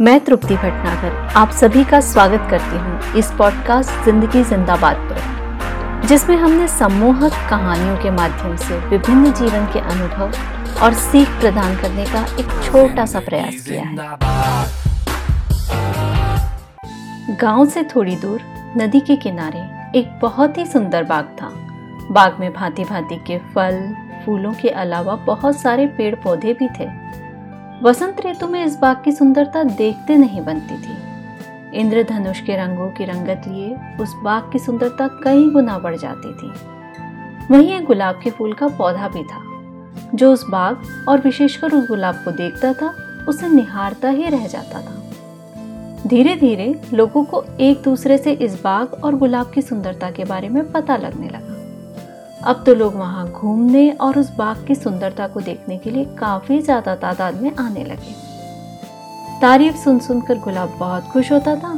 मैं तृप्ति भटनागर, आप सभी का स्वागत करती हूँ इस पॉडकास्ट ज़िंदगी जिंदाबाद पर, जिसमें हमने सम्मोहक कहानियों के माध्यम से विभिन्न जीवन के अनुभव और सीख प्रदान करने का एक छोटा सा प्रयास किया है। गाँव से थोड़ी दूर, नदी के किनारे, एक बहुत ही सुंदर बाग था। बाग में भांति भांति के फल, फूलों के अलावा बहुत सारे पेड़ पौधे भी थे। वसंत ऋतु में इस बाग की सुंदरता देखते नहीं बनती थी। इंद्रधनुष के रंगों की रंगत लिए उस बाग की सुंदरता कई गुना बढ़ जाती थी। वहीं एक गुलाब के फूल का पौधा भी था, जो उस बाग और विशेषकर उस गुलाब को देखता था, उसे निहारता ही रह जाता था। धीरे धीरे लोगों को एक दूसरे से इस बाग और गुलाब की सुंदरता के बारे में पता लगने लगा। अब तो लोग वहाँ घूमने और उस बाग की सुंदरता को देखने के लिए काफ़ी ज़्यादा तादाद में आने लगे। तारीफ़ सुन सुनकर गुलाब बहुत खुश होता था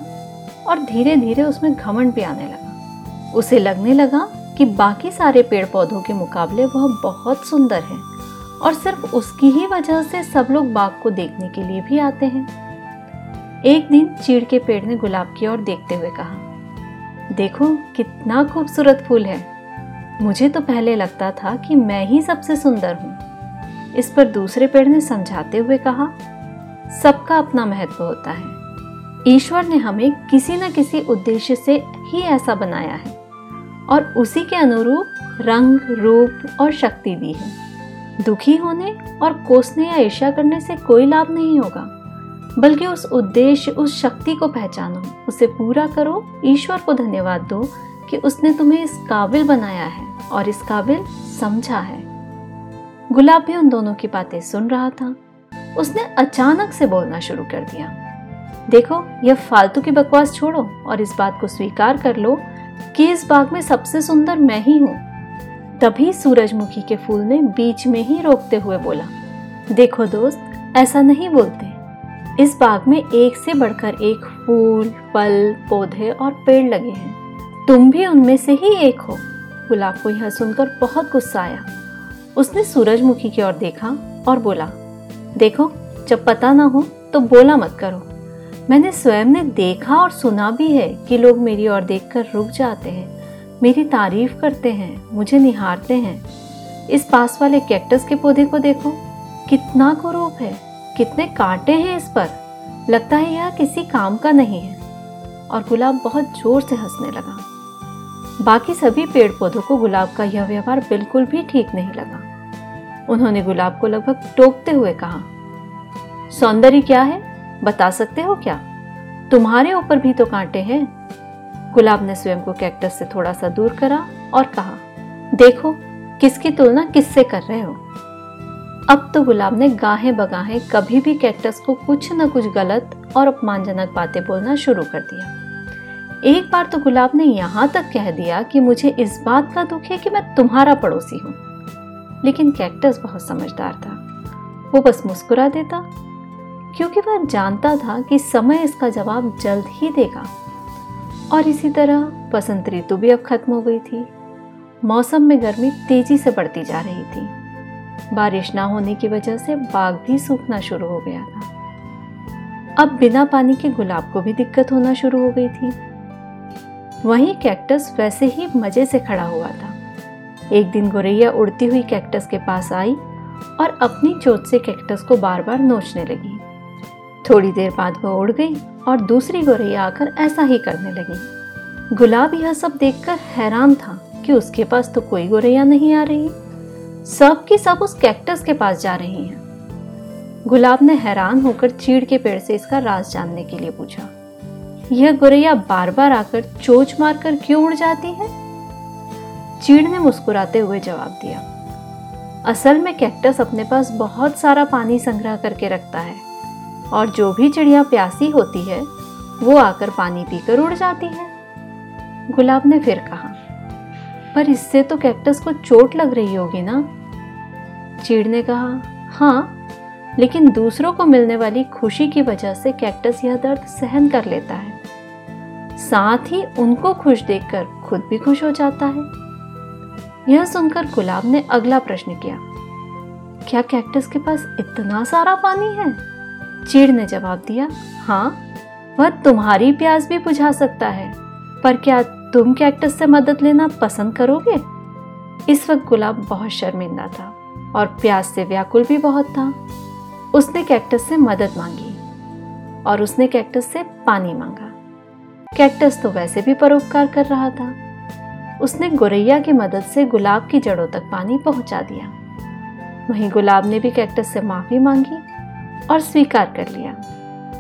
और धीरे धीरे उसमें घमंड भी आने लगा। उसे लगने लगा कि बाकी सारे पेड़ पौधों के मुकाबले वह बहुत सुंदर है और सिर्फ़ उसकी ही वजह से सब लोग बाग को देखने के लिए भी आते हैं। एक दिन चीड़ के पेड़ ने गुलाब की ओर देखते हुए कहा, देखो कितना खूबसूरत फूल है। मुझे तो पहले लगता था कि मैं ही सबसे सुंदर हूँ। इस पर दूसरे पेड़ ने समझाते हुए कहा, सबका अपना महत्व होता है। ईश्वर ने हमें किसी न किसी उद्देश्य से ही ऐसा बनाया है और उसी के अनुरूप रंग, रूप और शक्ति दी है। दुखी होने और कोसने या ईर्ष्या करने से कोई लाभ नहीं होगा, बल्कि उस उद्देश्य, उस शक्ति को पहचानो, उसे पूरा करो, ईश्वर को धन्यवाद दो कि उसने तुम्हें इस काबिल बनाया है और इस काबिल समझा है। गुलाब भी उन दोनों की बातें सुन रहा था। उसने अचानक से बोलना शुरू कर दिया। देखो, यह फालतू की बकवास छोड़ो और इस बात को स्वीकार कर लो कि इस बाग में सबसे सुंदर मैं ही हूँ। तभी सूरजमुखी के फूल ने बीच में ही रोकते हुए बोला, देखो दोस्त, ऐसा नहीं बोलते। इस बाग में एक से बढ़कर एक फूल, फल, पौधे और पेड़ लगे हैं। तुम भी उनमें से ही एक हो। गुलाब को यह सुनकर बहुत गुस्सा आया। उसने सूरजमुखी की ओर देखा और बोला, देखो, जब पता ना हो तो बोला मत करो। मैंने स्वयं ने देखा और सुना भी है कि लोग मेरी ओर देखकर रुक जाते हैं। मेरी तारीफ़ करते हैं, मुझे निहारते हैं। इस पास वाले कैक्टस के पौधे को देखो। कितना कुरूप है, कितने कांटे हैं इस पर। लगता है यह किसी काम का नहीं है। और गुलाब बहुत ज़ोर से हंसने लगा। बाकी सभी पेड़ पौधों को गुलाब का यह व्यवहार बिल्कुल भी ठीक नहीं लगा। उन्होंने गुलाब को लगभग टोकते हुए कहा, सौंदर्य क्या है? बता सकते हो क्या? तुम्हारे ऊपर भी तो कांटे हैं। गुलाब ने स्वयं को कैक्टस से थोड़ा सा दूर करा और कहा, देखो, किसकी तुलना किससे कर रहे हो? अब तो गुलाब ने गाहे बगाहे कभी भी कैक्टस को कुछ न कुछ गलत और अपमानजनक बातें बोलना शुरू कर दिया। एक बार तो गुलाब ने यहाँ तक कह दिया कि मुझे इस बात का दुख है कि मैं तुम्हारा पड़ोसी हूँ। लेकिन कैक्टस बहुत समझदार था। वो बस मुस्कुरा देता, क्योंकि वह जानता था कि समय इसका जवाब जल्द ही देगा। और इसी तरह बसंत ऋतु भी अब खत्म हो गई थी। मौसम में गर्मी तेज़ी से बढ़ती जा रही थी। बारिश ना होने की वजह से बाग भी सूखना शुरू हो गया था। अब बिना पानी के गुलाब को भी दिक्कत होना शुरू हो गई थी। वहीं कैक्टस वैसे ही मज़े से खड़ा हुआ था। एक दिन गोरैया उड़ती हुई कैक्टस के पास आई और अपनी चोट से कैक्टस को बार बार नोचने लगी। थोड़ी देर बाद वह उड़ गई और दूसरी गोरैया आकर ऐसा ही करने लगी। गुलाब यह सब देखकर हैरान था कि उसके पास तो कोई गोरैया नहीं आ रही। सब की सब उस कैक्टस के पास जा रही हैं। गुलाब ने हैरान होकर चीड़ के पेड़ से इसका राज जानने के लिए पूछा, यह गुरैया बार बार आकर चोच मारकर क्यों उड़ जाती है? चीड़ ने मुस्कुराते हुए जवाब दिया, असल में कैक्टस अपने पास बहुत सारा पानी संग्रह करके रखता है और जो भी चिड़िया प्यासी होती है, वो आकर पानी पीकर उड़ जाती है। गुलाब ने फिर कहा पर इससे तो कैक्टस को चोट लग रही होगी ना? चीड़ ने कहा हाँ लेकिन दूसरों को मिलने वाली खुशी की वजह से कैक्टस यह दर्द सहन कर लेता है। साथ ही उनको खुश देखकर खुद भी खुश हो जाता है। यह सुनकर गुलाब ने अगला प्रश्न किया, क्या कैक्टस के पास इतना सारा पानी है? चीड़ ने जवाब दिया हाँ वह तुम्हारी प्यास भी बुझा सकता है, पर क्या तुम कैक्टस से मदद लेना पसंद करोगे? इस वक्त गुलाब बहुत शर्मिंदा था और प्यास से व्याकुल भी बहुत था। उसने कैक्टस से मदद मांगी और उसने कैक्टस से पानी मांगा। कैक्टस तो वैसे भी परोपकार कर रहा था। उसने गुरैया की मदद से गुलाब की जड़ों तक पानी पहुँचा दिया। वहीं गुलाब ने भी कैक्टस से माफ़ी मांगी और स्वीकार कर लिया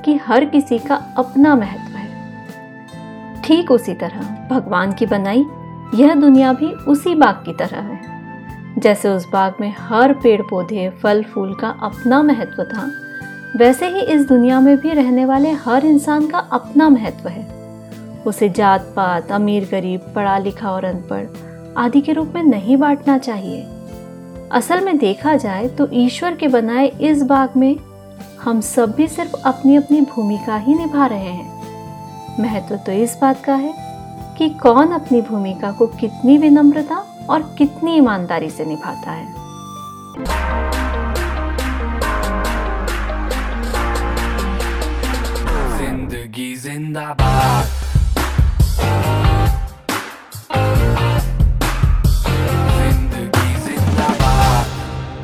कि हर किसी का अपना महत्व ठीक उसी तरह। भगवान की बनाई, यह दुनिया भी उसी बाग की तरह है। जैसे उस बाग में हर पेड़ पौधे फल फूल का अपना महत्व था, वैसे ही इस दुनिया में भी रहने वाले हर इंसान का अपना महत्व है। उसे जात पात अमीर गरीब पढ़ा लिखा और अनपढ़ आदि के रूप में नहीं बांटना चाहिए। असल में देखा जाए तो ईश्वर के बनाए इस बाग में हम सब भी सिर्फ़ अपनी अपनी भूमिका ही निभा रहे हैं। महत्व तो इस बात का है कि कौन अपनी भूमिका को कितनी विनम्रता और कितनी ईमानदारी से निभाता है। ज़िंदगी जिंदाबाद।